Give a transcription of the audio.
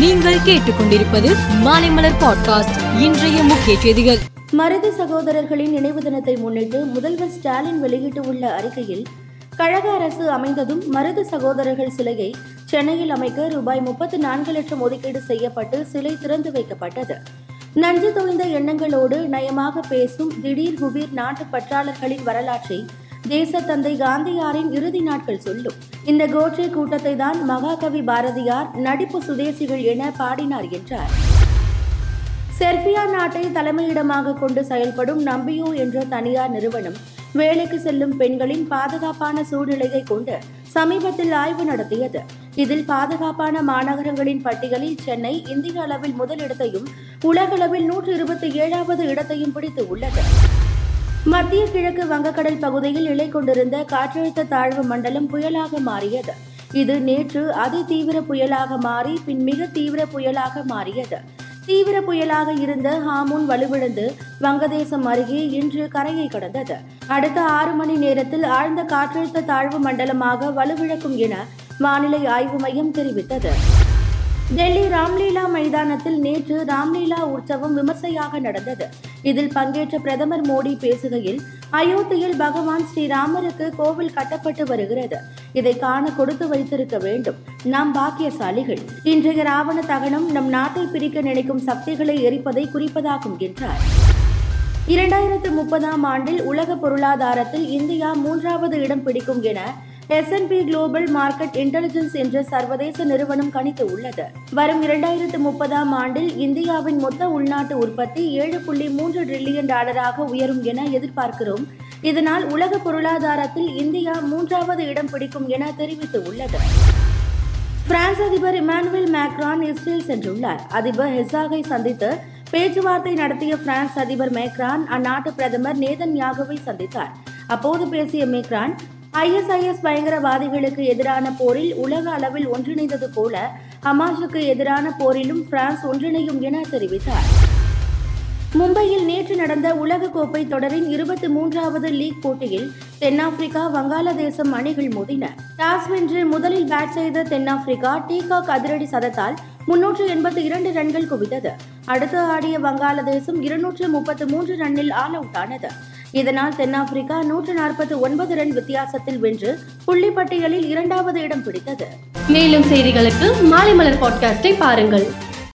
நீங்கள் கேட்டுக்கொண்டிருப்பது மாலைமலர் பாட்காஸ்ட். இன்றைய முக்கிய செய்திகள். மருது சகோதரர்களின் நினைவு தினத்தை முன்னிட்டு முதல்வர் ஸ்டாலின் வெளியிட்டுள்ள அறிக்கையில் கழக அரசு அமைந்ததும் மருது சகோதரர்கள் சிலையை சென்னையில் அமைக்க ரூபாய் முப்பத்து நான்கு லட்சம் ஒதுக்கீடு செய்யப்பட்டு சிலை திறந்து வைக்கப்பட்டது. நஞ்சு தொய்ந்த எண்ணங்களோடு நயமாக பேசும் திடீர் குபீர் நாட்டு பற்றாளர்களின் வரலாற்றை தேசத்தந்தை காந்தியாரின் இறுதி நாட்கள் சொல்லும். இந்த கோட்சே கூட்டத்தை தான் மகாகவி பாரதியார் நடிப்பு சுதேசிகள் என பாடினார் என்றார். செர்பியா நாட்டை தலைமையிடமாக கொண்டு செயல்படும் நம்பியோ என்ற தனியார் நிறுவனம் வேலைக்கு செல்லும் பெண்களின் பாதுகாப்பான சூழ்நிலையை கொண்டு சமீபத்தில் ஆய்வு நடத்தியது. இதில் பாதுகாப்பான மாநகரங்களின் பட்டியலில் சென்னை இந்திய அளவில் முதலிடத்தையும் உலகளவில் நூற்று இருபத்தி ஏழாவது இடத்தையும் பிடித்து உள்ளது. மத்திய கிழக்கு வங்கக்கடல் பகுதியில் நிலை கொண்டிருந்த காற்றழுத்த தாழ்வு மண்டலம் புயலாக மாறியது. இது நேற்று அதி தீவிர புயலாக மாறி பின் மிக தீவிர புயலாக மாறியது. தீவிர புயலாக இருந்த ஹாமூன் வலுவிழந்து வங்கதேசம் அருகே இன்று கரையை கடந்தது. அடுத்த ஆறு மணி நேரத்தில் ஆழ்ந்த காற்றழுத்த தாழ்வு மண்டலமாக வலுவிழக்கும் என வானிலை ஆய்வு மையம் தெரிவித்தது. டெல்லி ராம்லீலா மைதானத்தில் நேற்று ராம்லீலா உற்சவம் விமர்சையாக நடந்தது. இதில் பங்கேற்ற பிரதமர் மோடி பேசுகையில் அயோத்தியில் பகவான் ஸ்ரீராமருக்கு கோவில் கட்டப்பட்டு வருகிறது. இதை காண கொடுத்து வைத்திருக்க வேண்டும். நாம் பாக்கியசாலிகள். இன்றைய ராவண தகனம் நம் நாட்டை பிரிக்க நினைக்கும் சக்திகளை எரிப்பதை குறிப்பதாகும் என்றார். இரண்டாயிரத்து முப்பதாம் ஆண்டில் உலக பொருளாதாரத்தில் இந்தியா மூன்றாவது இடம் பிடிக்கும் என எஸ்என்பி குளோபல் மார்க்கெட் இன்டெலிஜென்ஸ் என்ற சர்வதேச நிறுவனம் கணித்து உள்ளது. வரும் இரண்டாயிரத்து முப்பதாம் ஆண்டில் இந்தியாவின் மொத்த உள்நாட்டு உற்பத்தி ஏழு புள்ளி மூன்று டிரில்லியன் டாலராக உயரும் என எதிர்பார்க்கிறோம். இதனால் உலக பொருளாதாரத்தில் இந்தியா மூன்றாவது இடம் பிடிக்கும் என தெரிவித்து உள்ளது. பிரான்ஸ் அதிபர் இமானுவேல் மேக்ரான் இஸ்ரேல் சென்றுள்ளார். அதிபர் ஹெசாகை சந்தித்து பேச்சுவார்த்தை நடத்திய பிரான்ஸ் அதிபர் மேக்ரான் அந்நாட்டு பிரதமர் நேதன் யாகவை சந்தித்தார். அப்போது பேசிய மேக்ரான் ஐஎஸ்ஐஎஸ் பயங்கரவாதிகளுக்கு எதிரான போரில் உலக அளவில் ஒன்றிணைந்தது போல ஹமாஸுக்கு எதிரான போரிலும் பிரான்ஸ் ஒன்றிணையும் என தெரிவித்தார். மும்பையில் நேற்று நடந்த உலகக்கோப்பை தொடரின் இருபத்தி மூன்றாவது லீக் போட்டியில் தென்னாப்பிரிக்கா வங்காளதேசம் அணிகள் மோதின. டாஸ் வென்று முதலில் பேட் செய்த தென்னாப்பிரிக்கா டீகாக் அதிரடி சதத்தால் முன்னூற்று எண்பத்தி இரண்டு ரன்கள் குவித்தது. அடுத்து ஆடிய வங்காளதேசம் இருநூற்று முப்பத்து மூன்று ரன்னில் ஆல் அவுட் ஆனது. இதனால் தென்னாப்பிரிக்கா நூற்று நாற்பத்தி ஒன்பது ரன் வித்தியாசத்தில் வென்று புள்ளி பட்டியலில் இரண்டாவது இடம் பிடித்தது. மேலும் செய்திகளுக்கு மாலை மலர் பாட்காஸ்டை பாருங்கள்.